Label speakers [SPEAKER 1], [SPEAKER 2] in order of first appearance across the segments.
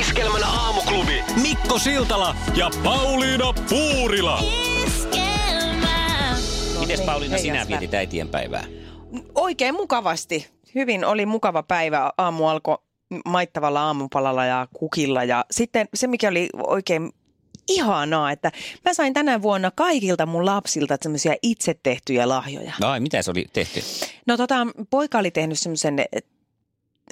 [SPEAKER 1] Iskelmän aamuklubi. Mikko Siltala ja Pauliina Puurila.
[SPEAKER 2] Mites Pauliina
[SPEAKER 3] hei,
[SPEAKER 2] sinä vietit äitien päivää?
[SPEAKER 3] Oikein mukavasti. Hyvin oli mukava päivä. Aamu alkoi maittavalla aamupalalla ja kukilla. Ja sitten se, mikä oli oikein ihanaa, että mä sain tänä vuonna kaikilta mun lapsilta semmoisia itse tehtyjä lahjoja.
[SPEAKER 2] No ai, mitä se oli tehty?
[SPEAKER 3] No tota, poika oli tehnyt semmoisen,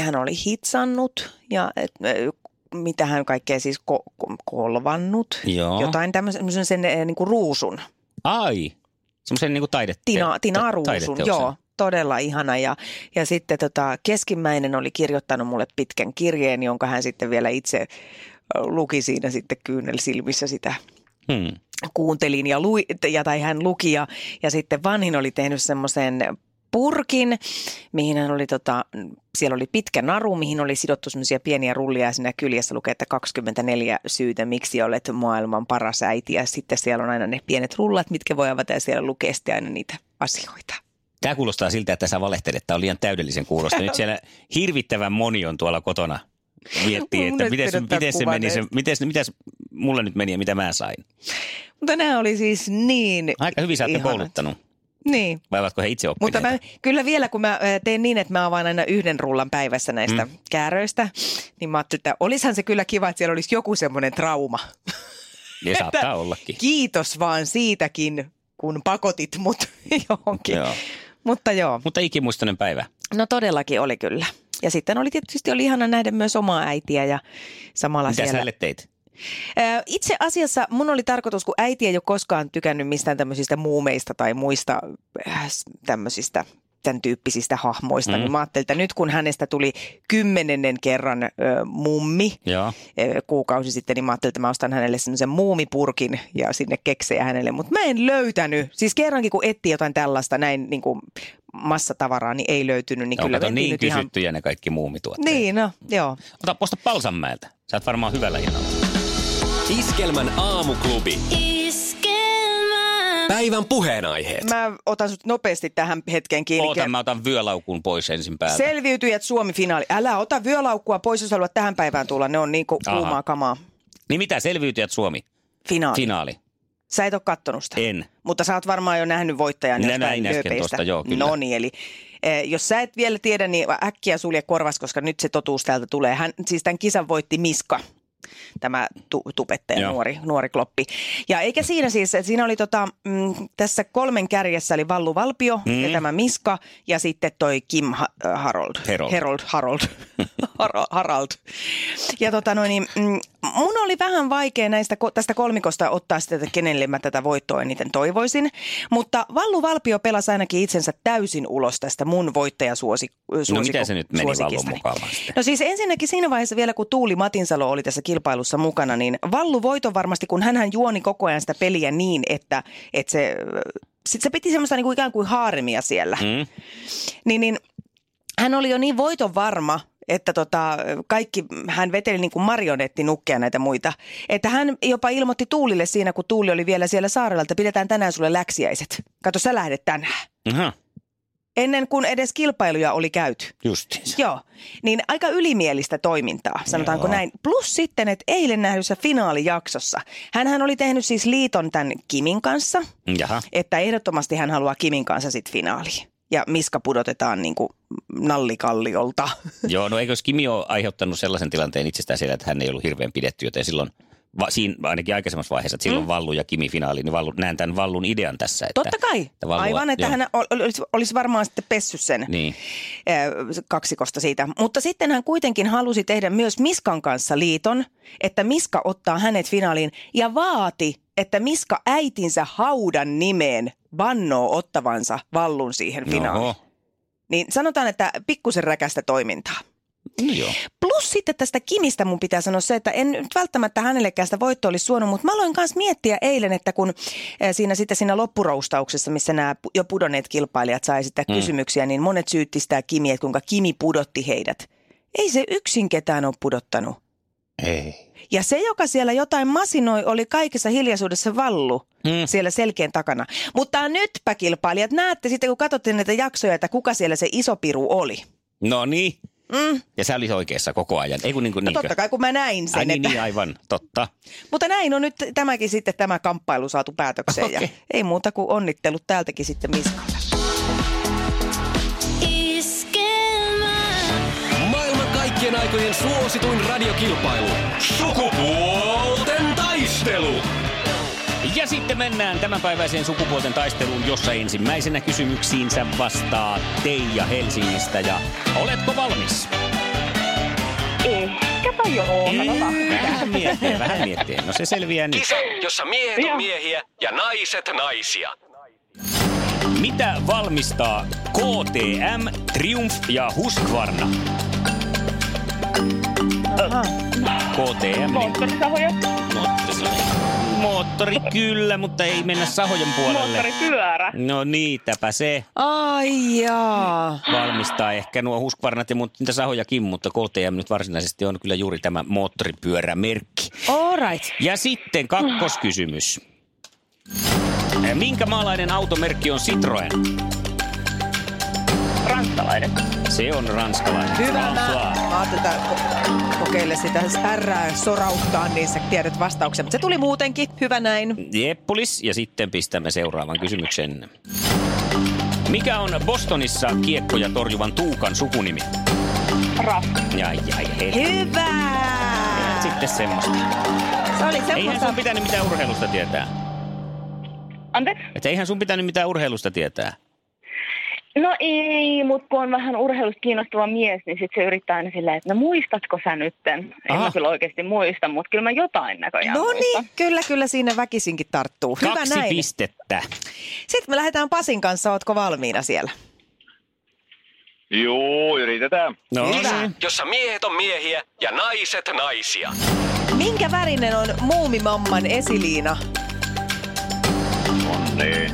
[SPEAKER 3] hän oli hitsannut ja mitä hän kaikkea siis ko- ko- kolvannut.
[SPEAKER 2] Joo.
[SPEAKER 3] Jotain tämmöisen sen eh, niin kuin ruusun.
[SPEAKER 2] Ai, semmoisen niinku taidette.
[SPEAKER 3] Tina, Tina
[SPEAKER 2] ta-
[SPEAKER 3] Ruusun, joo, todella ihana. Ja, ja sitten tota, keskimmäinen oli kirjoittanut mulle pitkän kirjeen, jonka hän sitten vielä itse luki siinä sitten kyynel silmissä sitä
[SPEAKER 2] Hmm.
[SPEAKER 3] kuuntelin ja, lui, ja tai hän luki ja, ja sitten vanhin oli tehnyt semmoisen purkin, mihin hän oli tota, siellä oli pitkä naru, mihin oli sidottu semmoisia pieniä rullia ja siinä kyljessä lukee, että 24 syytä, miksi olet maailman paras äiti ja sitten siellä on aina ne pienet rullat, mitkä voi avata ja siellä lukee sitten aina niitä asioita.
[SPEAKER 2] Tämä kuulostaa siltä, että sä valehtelet. Tämä on liian täydellisen kuulosta. Nyt siellä hirvittävän moni on tuolla kotona miettii, että miten,
[SPEAKER 3] vedetään
[SPEAKER 2] miten se meni, se, miten, mitäs mulle nyt meni ja mitä mä sain.
[SPEAKER 3] Mutta nämä oli siis niin
[SPEAKER 2] Aika hyvin sä kouluttanut.
[SPEAKER 3] Niin,
[SPEAKER 2] Vai ovatko he itse
[SPEAKER 3] Mutta
[SPEAKER 2] oppineita?
[SPEAKER 3] mä, kyllä vielä, kun mä äh, teen niin, että mä avaan aina yhden rullan päivässä näistä mm. kääröistä, niin mä ajattelin, että olisihan se kyllä kiva, että siellä olisi joku semmoinen trauma.
[SPEAKER 2] Ja saattaa ollakin.
[SPEAKER 3] Kiitos vaan siitäkin, kun pakotit mut johonkin.
[SPEAKER 2] Joo.
[SPEAKER 3] Mutta joo,
[SPEAKER 2] Mutta ikimuistoinen päivä.
[SPEAKER 3] no todellakin oli kyllä. Ja sitten oli tietysti oli ihana nähdä myös omaa äitiä ja samalla
[SPEAKER 2] Mitä sä
[SPEAKER 3] siellä.
[SPEAKER 2] hänelle teit?
[SPEAKER 3] Itse asiassa mun oli tarkoitus, kun äiti ei ole koskaan tykännyt mistään tämmöisistä muumeista tai muista äh, tämmöisistä tämän tyyppisistä hahmoista,
[SPEAKER 2] Mm.
[SPEAKER 3] mm. niin mä ajattelin, että nyt kun hänestä tuli kymmenennen kerran ö, mummi ö, kuukausi sitten, niin mä ajattelin, että mä ostan hänelle semmoisen muumipurkin ja sinne keksejä hänelle, mutta mä en löytänyt. Siis kerrankin kun etti jotain tällaista näin niin kuin massatavaraa, niin ei löytynyt, niin
[SPEAKER 2] Joo,
[SPEAKER 3] kyllä
[SPEAKER 2] kato, niin
[SPEAKER 3] nyt ihan...
[SPEAKER 2] kysyttyjä ne kaikki muumituotteet.
[SPEAKER 3] Niin, no, joo.
[SPEAKER 2] Ota posta Palsanmäeltä. Sä oot varmaan hyvällä hinnalla.
[SPEAKER 1] Iskelmän aamuklubi. Päivän puheenaiheet.
[SPEAKER 3] Mä otan sut nopeasti tähän hetkeen kiinni.
[SPEAKER 2] Oota, mä otan vyölaukun pois ensin päältä.
[SPEAKER 3] Selviytyjät Suomi-finaali. Älä ota vyölaukkua pois, jos haluat tähän päivään tulla. Ne on niin kuumaa kamaa.
[SPEAKER 2] Niin mitä, selviytyjät Suomi?
[SPEAKER 3] Finaali.
[SPEAKER 2] Finaali.
[SPEAKER 3] Sä et ole kattonut sitä.
[SPEAKER 2] En.
[SPEAKER 3] Mutta sä oot varmaan jo nähnyt voittajan
[SPEAKER 2] Minä
[SPEAKER 3] jostain
[SPEAKER 2] näin äsken tuosta, joo, kyllä.
[SPEAKER 3] No niin, eli eh, jos sä et vielä tiedä, niin äkkiä sulje korvas, koska nyt se totuus täältä tulee. Hän, siis tämän kisan voitti Miska tämä tu, tubettaja,
[SPEAKER 2] Joo.
[SPEAKER 3] nuori, nuori kloppi. Ja eikä siinä siis, että siinä oli tota, mm, tässä kolmen kärjessä oli Vallu Valpio
[SPEAKER 2] Mm.
[SPEAKER 3] ja tämä Miska ja sitten toi Kim ha- Harold.
[SPEAKER 2] Herold.
[SPEAKER 3] Herold, Harold. Har- Harald. Ja tota noin, niin, mm, mun oli vähän vaikea näistä, tästä kolmikosta ottaa sitä, että kenelle mä tätä voittoa eniten toivoisin. Mutta Vallu Valpio pelasi ainakin itsensä täysin ulos tästä mun voittajasuosi,
[SPEAKER 2] No mitä se nyt meni Vallun
[SPEAKER 3] suosikistani.
[SPEAKER 2] mukaan sitten?
[SPEAKER 3] No siis ensinnäkin siinä vaiheessa vielä, kun Tuuli Matinsalo oli tässä kilpailussa mukana, niin Vallu voiton varmasti, kun hän juoni koko ajan sitä peliä niin, että, että se, sit se piti semmoista niin kuin ikään kuin haaremia siellä.
[SPEAKER 2] Mm?
[SPEAKER 3] Niin, niin hän oli jo niin voiton varma, että tota, kaikki, hän veteli niin kuin marionettinukkeja näitä muita. Että hän jopa ilmoitti Tuulille siinä, kun Tuuli oli vielä siellä saarella, että pidetään tänään sulle läksiäiset. Kato, sä lähdet tänään.
[SPEAKER 2] Aha,
[SPEAKER 3] Ennen kuin edes kilpailuja oli käyty.
[SPEAKER 2] justiinsa.
[SPEAKER 3] Joo, niin aika ylimielistä toimintaa, sanotaanko
[SPEAKER 2] Joo.
[SPEAKER 3] näin. Plus sitten, että eilen nähdyssä finaalijaksossa, hän oli tehnyt siis liiton tämän Kimin kanssa,
[SPEAKER 2] Jaha.
[SPEAKER 3] että ehdottomasti hän haluaa Kimin kanssa sitten finaaliin. Ja Miska pudotetaan niin kuin nallikalliolta.
[SPEAKER 2] Joo, no eikös Kimi ole aiheuttanut sellaisen tilanteen itsestään siellä, että hän ei ollut hirveän pidetty, joten silloin, va, siinä, ainakin aikaisemmassa vaiheessa, että silloin mm. Vallu ja Kimi finaali, niin Vallu, näen tämän Vallun idean tässä. Että,
[SPEAKER 3] Totta kai,
[SPEAKER 2] että Vallua-
[SPEAKER 3] aivan, että
[SPEAKER 2] joo.
[SPEAKER 3] hän ol- olisi, olisi varmaan sitten pessy sen
[SPEAKER 2] Niin,
[SPEAKER 3] ö, kaksikosta siitä. Mutta sitten hän kuitenkin halusi tehdä myös Miskan kanssa liiton, että Miska ottaa hänet finaaliin ja vaati, että Miska äitinsä haudan nimeen vannoo ottavansa vallun siihen finaaliin.
[SPEAKER 2] Oho.
[SPEAKER 3] Niin sanotaan, että pikkusen räkästä toimintaa.
[SPEAKER 2] No joo.
[SPEAKER 3] Plus sitten tästä Kimistä mun pitää sanoa se, että en nyt välttämättä hänellekään sitä voittoa olisi suonut, mutta mä aloin myös miettiä eilen, että kun eh, siinä sitten siinä loppuroustauksessa, missä nämä jo pudonneet kilpailijat sai sitä mm. kysymyksiä, niin monet syytti sitä Kimiä, että kuinka Kimi pudotti heidät. Ei se yksin ketään ole pudottanut.
[SPEAKER 2] Ei.
[SPEAKER 3] Ja se, joka siellä jotain masinoi, oli kaikessa hiljaisuudessa vallu mm. siellä selkeän takana. Mutta nytpä kilpailijat, näette sitten kun katsotte näitä jaksoja, että kuka siellä se iso piru oli.
[SPEAKER 2] No niin.
[SPEAKER 3] Mm.
[SPEAKER 2] Ja sä olit oikeassa koko ajan. Ei kun niin kuin
[SPEAKER 3] No totta kai, kun mä näin sen.
[SPEAKER 2] Ai niin,
[SPEAKER 3] että...
[SPEAKER 2] niin, aivan. Totta.
[SPEAKER 3] Mutta näin on nyt tämäkin sitten tämä kamppailu saatu päätökseen. Ja
[SPEAKER 2] Okei.
[SPEAKER 3] ei muuta kuin onnittelut täältäkin sitten Miskalle.
[SPEAKER 1] Aikojen suosituin radiokilpailu. Sukupuolten taistelu.
[SPEAKER 2] Ja sitten mennään tämänpäiväiseen sukupuolten taisteluun, jossa ensimmäisenä kysymyksiinsä vastaa Teija Helsingistä. Ja oletko valmis?
[SPEAKER 4] Ehkäpä joo.
[SPEAKER 2] Vähän miettiä, vähän miettiä. No se selviää nyt.
[SPEAKER 1] Kisa, jossa miehet on miehiä ja naiset naisia.
[SPEAKER 2] Mitä valmistaa KTM, Triumph ja Husqvarna? KTM, niin
[SPEAKER 4] Moottorisahoja,
[SPEAKER 2] moottori, moottori kyllä, mutta ei mennä sahojen puolelle.
[SPEAKER 4] moottoripyörä.
[SPEAKER 2] No niitäpä se
[SPEAKER 3] Ai jaa.
[SPEAKER 2] valmistaa ehkä nuo Husqvarnat ja niitä sahojakin, mutta KTM nyt varsinaisesti on kyllä juuri tämä moottoripyörämerkki.
[SPEAKER 3] All right.
[SPEAKER 2] Ja sitten kakkoskysymys. Minkä maalainen automerkki on Citroen?
[SPEAKER 4] Ranskalainen.
[SPEAKER 2] Se on ranskalainen.
[SPEAKER 3] Hyvä. Mä, mä ajattelin, että kokeile sitä R sorauttaa, niin sä tiedät vastauksen. Mutta se tuli muutenkin. Hyvä näin.
[SPEAKER 2] Jeppulis ja sitten pistämme seuraavan kysymyksen. Mikä on Bostonissa kiekkoja torjuvan Tuukan sukunimi?
[SPEAKER 4] Ras.
[SPEAKER 2] Jai, jai, hei.
[SPEAKER 3] Hyvä.
[SPEAKER 2] Sitten semmoista.
[SPEAKER 3] Se oli
[SPEAKER 2] Eihän
[SPEAKER 3] semmoista.
[SPEAKER 2] sun pitänyt mitään urheilusta tietää.
[SPEAKER 4] Anteeksi?
[SPEAKER 2] Että eihän sun pitänyt mitään urheilusta tietää.
[SPEAKER 4] No ei, mutta kun on vähän urheilusta kiinnostava mies, niin sitten se yrittää aina silleen, että no muistatko sä nytten? En mä kyllä oikeasti muista, mutta kyllä mä jotain näköjään
[SPEAKER 3] No
[SPEAKER 4] muistan.
[SPEAKER 3] niin, kyllä, kyllä siinä väkisinkin tarttuu. Hyvä
[SPEAKER 2] Kaksi
[SPEAKER 3] näin.
[SPEAKER 2] pistettä.
[SPEAKER 3] Sitten me lähdetään Pasin kanssa. Ootko valmiina siellä?
[SPEAKER 5] Joo, yritetään.
[SPEAKER 2] No
[SPEAKER 3] Hyvä.
[SPEAKER 2] niin.
[SPEAKER 1] Jossa miehet on miehiä ja naiset naisia.
[SPEAKER 3] Minkä värinen on Muumimamman esiliina?
[SPEAKER 5] On niin.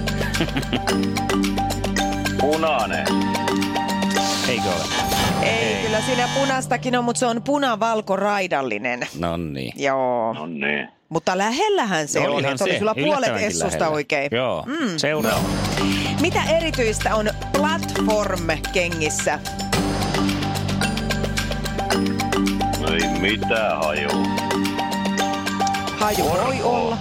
[SPEAKER 5] Punainen.
[SPEAKER 2] Eikö ole?
[SPEAKER 3] Ei, kyllä siinä punaistakin on, mutta se on punavalkoraidallinen.
[SPEAKER 2] No niin.
[SPEAKER 3] Joo,
[SPEAKER 5] On niin.
[SPEAKER 3] mutta lähellähän se oli.
[SPEAKER 2] Olihan
[SPEAKER 3] Se oli sulla puolet Essusta
[SPEAKER 2] lähellä.
[SPEAKER 3] oikein.
[SPEAKER 2] Joo, mm. seuraava.
[SPEAKER 3] Mitä erityistä on platform-kengissä?
[SPEAKER 5] Ei mitään hajua.
[SPEAKER 3] Haju voi olla.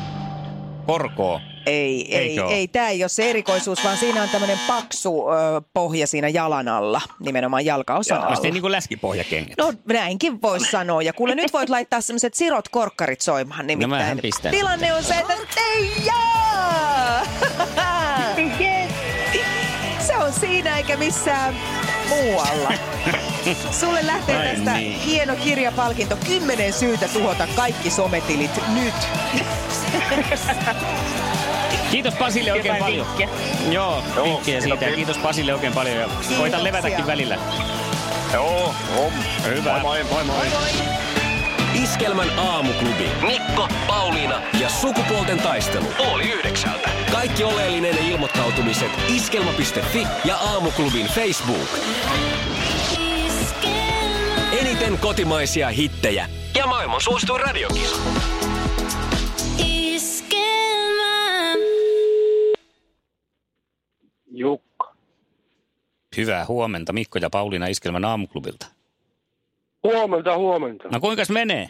[SPEAKER 2] Korkoo.
[SPEAKER 3] Ei, ei,
[SPEAKER 2] Eikö
[SPEAKER 3] ei. Tämä ei ole se erikoisuus, vaan siinä on tämmöinen paksu ö, pohja siinä jalan alla, nimenomaan jalkaosan
[SPEAKER 2] No
[SPEAKER 3] alla.
[SPEAKER 2] sitten niin kuin läskipohjakengät.
[SPEAKER 3] No näinkin voisi sanoa. Ja kuule nyt voit laittaa semmoiset sirot korkkarit soimaan nimittäin.
[SPEAKER 2] mähän pistän
[SPEAKER 3] Tilanne on se, että Teija!
[SPEAKER 4] Yes.
[SPEAKER 3] Se on siinä eikä missään muualla. Sulle lähtee
[SPEAKER 2] Ai
[SPEAKER 3] tästä
[SPEAKER 2] niin.
[SPEAKER 3] hieno kirjapalkinto. Kymmenen syytä tuhota kaikki sometilit nyt.
[SPEAKER 2] Kiitos Pasille oikein
[SPEAKER 4] Jotain
[SPEAKER 2] paljon.
[SPEAKER 4] vinkkiä.
[SPEAKER 2] Joo,
[SPEAKER 5] Joo,
[SPEAKER 2] vinkkiä siitä. Ja
[SPEAKER 5] kiitos.
[SPEAKER 2] kiitos Pasille oikein paljon. Ja koita levätäkin välillä.
[SPEAKER 5] Joo, on.
[SPEAKER 2] Hyvä.
[SPEAKER 5] Moi moi.
[SPEAKER 2] moi, moi.
[SPEAKER 1] Iskelmän aamuklubi. Mikko, Pauliina ja sukupuolten taistelu. Oli yhdeksältä. Kaikki oleellinen ilmoittautumiset iskelma.fi ja aamuklubin Facebook. Eniten kotimaisia hittejä ja maailman suosituin radiokisa.
[SPEAKER 5] Jukka.
[SPEAKER 2] Hyvää huomenta Mikko ja Pauliina Iskelmän aamuklubilta.
[SPEAKER 5] Huomenta, huomenta.
[SPEAKER 2] No kuinkas menee?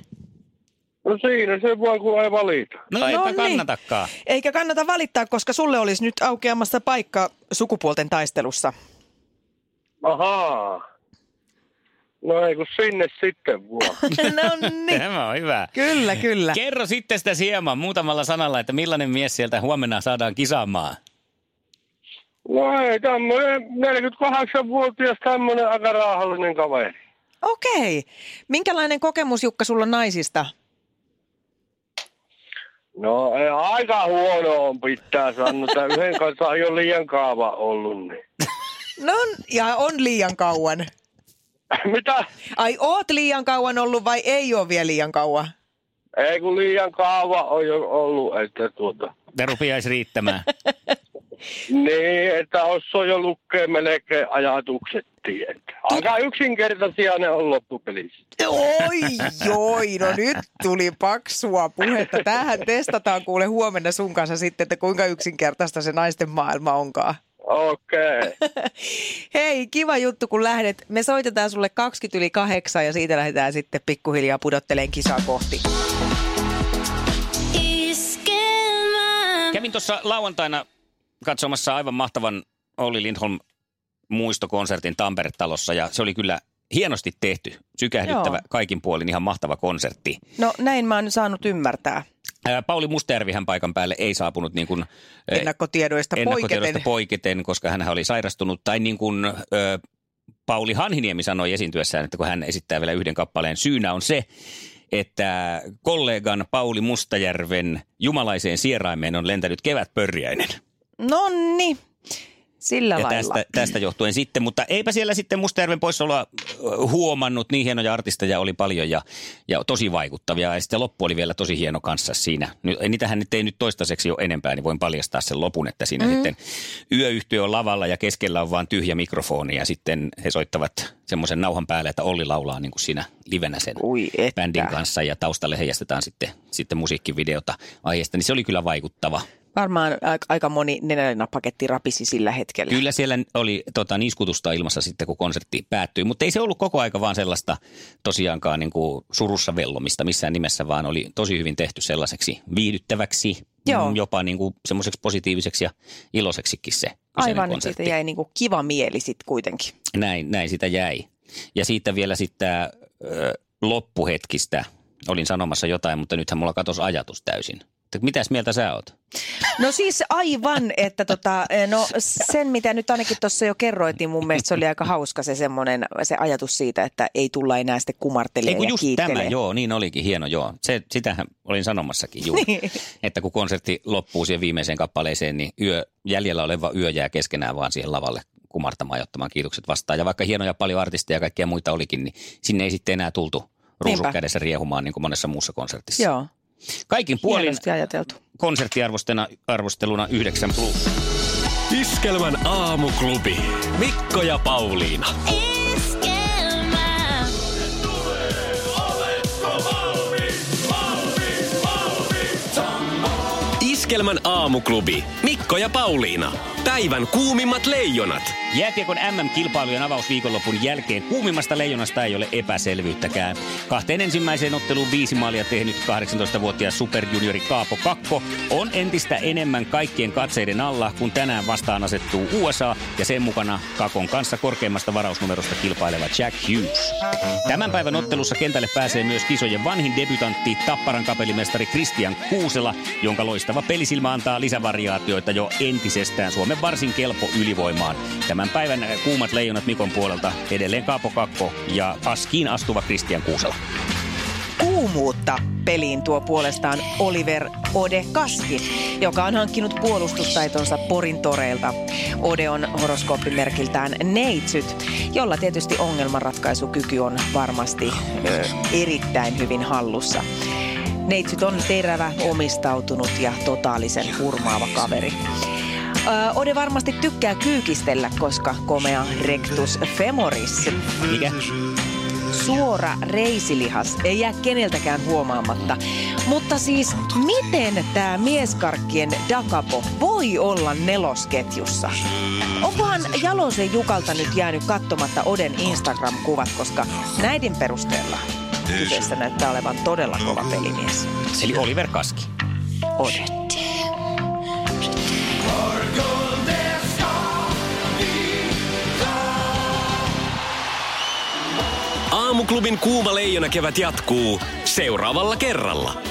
[SPEAKER 5] No siinä se vaan, kun ei valita.
[SPEAKER 2] No eipä
[SPEAKER 3] niin.
[SPEAKER 2] kannatakaan.
[SPEAKER 3] Eikä kannata valittaa, koska sulle olisi nyt aukeamassa paikka sukupuolten taistelussa.
[SPEAKER 5] Ahaa. No ei kun sinne sitten vaan.
[SPEAKER 3] no niin.
[SPEAKER 2] Tämä on hyvä.
[SPEAKER 3] Kyllä, kyllä.
[SPEAKER 2] Kerro sitten sitä hieman muutamalla sanalla, että millainen mies sieltä huomenna saadaan kisaamaan.
[SPEAKER 5] No ei, tämmönen 48-vuotias tämmönen aika raahallinen kaveri.
[SPEAKER 3] Okei. Minkälainen kokemus Jukka sulla naisista?
[SPEAKER 5] No ei, aika huono on pitää sanoa, että yhden kanssa on jo liian kaava ollut. Niin.
[SPEAKER 3] No ja on liian kauan.
[SPEAKER 5] Mitä?
[SPEAKER 3] Ai oot liian kauan ollut vai ei ole vielä liian kauan?
[SPEAKER 5] Ei kun liian kauan on jo ollut, että tuota...
[SPEAKER 2] Ne rupiaisi riittämään.
[SPEAKER 5] Niin, että osaa jo lukea melkein ajatukset tietää. Aika yksinkertaisia ne on loppupelissä.
[SPEAKER 3] Oi, joi, no nyt tuli paksua puhetta. Tähän testataan kuule huomenna sun kanssa sitten, että kuinka yksinkertaista se naisten maailma onkaan.
[SPEAKER 5] Okei. Okay.
[SPEAKER 3] Hei, kiva juttu kun lähdet. Me soitetaan sulle 20 yli kahdeksan ja siitä lähdetään sitten pikkuhiljaa pudotteleen kisaa kohti.
[SPEAKER 2] Kävin tuossa lauantaina katsomassa aivan mahtavan Olli Lindholm muistokonsertin Tampere-talossa ja se oli kyllä hienosti tehty, sykähdyttävä,
[SPEAKER 3] Joo.
[SPEAKER 2] kaikin puolin ihan mahtava konsertti.
[SPEAKER 3] No näin mä oon nyt saanut ymmärtää.
[SPEAKER 2] Pauli Mustajärvihän paikan päälle ei saapunut niin kuin,
[SPEAKER 3] Ennakkotiedoista
[SPEAKER 2] ennakkotiedoista
[SPEAKER 3] poiketen.
[SPEAKER 2] poiketen, koska hän oli sairastunut. Tai niin kuin ö, Pauli Hanhiniemi sanoi esiintyessään, että kun hän esittää vielä yhden kappaleen, syynä on se, että kollegan Pauli Mustajärven jumalaiseen sieraimeen on lentänyt kevätpörjäinen.
[SPEAKER 3] No niin, sillä
[SPEAKER 2] Ja
[SPEAKER 3] lailla.
[SPEAKER 2] tästä, tästä johtuen sitten, mutta eipä siellä sitten Mustajärven poissaoloa huomannut. Niin hienoja artisteja oli paljon ja, ja tosi vaikuttavia. Ja sitten loppu oli vielä tosi hieno kanssa siinä. Nyt, niitähän nyt ei nyt toistaiseksi ole enempää, niin voin paljastaa sen lopun, että siinä mm. sitten yöyhtiö on lavalla ja keskellä on vaan tyhjä mikrofoni ja sitten he soittavat semmoisen nauhan päälle, että Olli laulaa niin kuin siinä livenä sen
[SPEAKER 3] Ui että.
[SPEAKER 2] bändin kanssa ja taustalle heijastetaan sitten, sitten musiikkivideota aiheesta, niin se oli kyllä vaikuttava.
[SPEAKER 3] Varmaan aika- moni nenäpaketti rapisi sillä hetkellä.
[SPEAKER 2] Kyllä siellä oli tota, niskutusta ilmassa sitten, kun konsertti päättyi, mutta ei se ollut koko aika vaan sellaista tosiaankaan niin kuin surussa vellomista missään nimessä, vaan oli tosi hyvin tehty sellaiseksi viihdyttäväksi,
[SPEAKER 3] Joo.
[SPEAKER 2] mm, jopa niin kuin semmoiseksi positiiviseksi ja iloiseksikin se
[SPEAKER 3] Aivan, että
[SPEAKER 2] konsertti.
[SPEAKER 3] siitä jäi niinku kiva mieli sitten kuitenkin.
[SPEAKER 2] Näin, näin sitä jäi. Ja siitä vielä sitten loppuhetkistä olin sanomassa jotain, mutta nythän mulla katosi ajatus täysin. Että Mitäs mieltä sä oot?
[SPEAKER 3] No siis aivan, että tota, no sen mitä nyt ainakin tuossa jo kerroit, niin mun mielestä se oli aika hauska se semmoinen, se ajatus siitä, että ei tulla enää sitten
[SPEAKER 2] Ei kun
[SPEAKER 3] ja
[SPEAKER 2] just
[SPEAKER 3] kiittelee.
[SPEAKER 2] tämä, joo, niin olikin, hieno, joo. Se, sitähän olin sanomassakin juuri,
[SPEAKER 3] Niin.
[SPEAKER 2] että kun konsertti loppuu siihen viimeiseen kappaleeseen, niin yö, jäljellä oleva yö jää keskenään vaan siihen lavalle kumartamaan ja ottamaan kiitokset vastaan. Ja vaikka hienoja paljon artisteja ja kaikkia muita olikin, niin sinne ei sitten enää tultu ruusut
[SPEAKER 3] Niinpä.
[SPEAKER 2] kädessä riehumaan niin kuin monessa muussa konsertissa.
[SPEAKER 3] Joo,
[SPEAKER 2] Kaikin puolin
[SPEAKER 3] ajateltu.
[SPEAKER 2] konserttiarvostena arvosteluna 9 plus.
[SPEAKER 1] Iskelmän aamuklubi. Mikko ja Pauliina. Iskelmän aamuklubi. Mikko ja Pauliina. Päivän kuumimmat leijonat.
[SPEAKER 2] Jääkiekon MM-kilpailujen avausviikonlopun jälkeen kuumimmasta leijonasta ei ole epäselvyyttäkään. Kahteen ensimmäiseen otteluun viisi maalia tehnyt 18-vuotias superjuniori Kaapo Kakko on entistä enemmän kaikkien katseiden alla, kun tänään vastaan asettuu USA ja sen mukana Kakon kanssa korkeimmasta varausnumerosta kilpaileva Jack Hughes. Tämän päivän ottelussa kentälle pääsee myös kisojen vanhin debutantti Tapparan kapellimestari Christian Kuusela, jonka loistava pelisilmä antaa lisävariaatioita jo entisestään Suomen varsin kelpo ylivoimaan. Tämän päivän kuumat leijonat Mikon puolelta edelleen Kaapo Kakko ja askiin astuva Christian Kuusela.
[SPEAKER 3] Kuumuutta peliin tuo puolestaan Oliver Ode Kaski, joka on hankkinut puolustustaitonsa Porin toreilta. Ode on horoskooppimerkiltään neitsyt, jolla tietysti ongelmanratkaisukyky on varmasti erittäin hyvin hallussa. Neitsyt on terävä, omistautunut ja totaalisen hurmaava kaveri. Ode varmasti tykkää kyykistellä, koska komea rectus femoris
[SPEAKER 2] Mikä?
[SPEAKER 3] suora reisilihas ei jää keneltäkään huomaamatta. Mutta siis, miten tämä mieskarkkien Dakapo voi olla nelosketjussa? Onkohan Jalosen Jukalta nyt jäänyt katsomatta Oden Instagram-kuvat, koska näiden perusteella kyseessä näyttää olevan todella kova pelimies.
[SPEAKER 2] Eli Oliver Kaski.
[SPEAKER 3] Ode.
[SPEAKER 1] Aamuklubin kuuma leijona kevät jatkuu seuraavalla kerralla.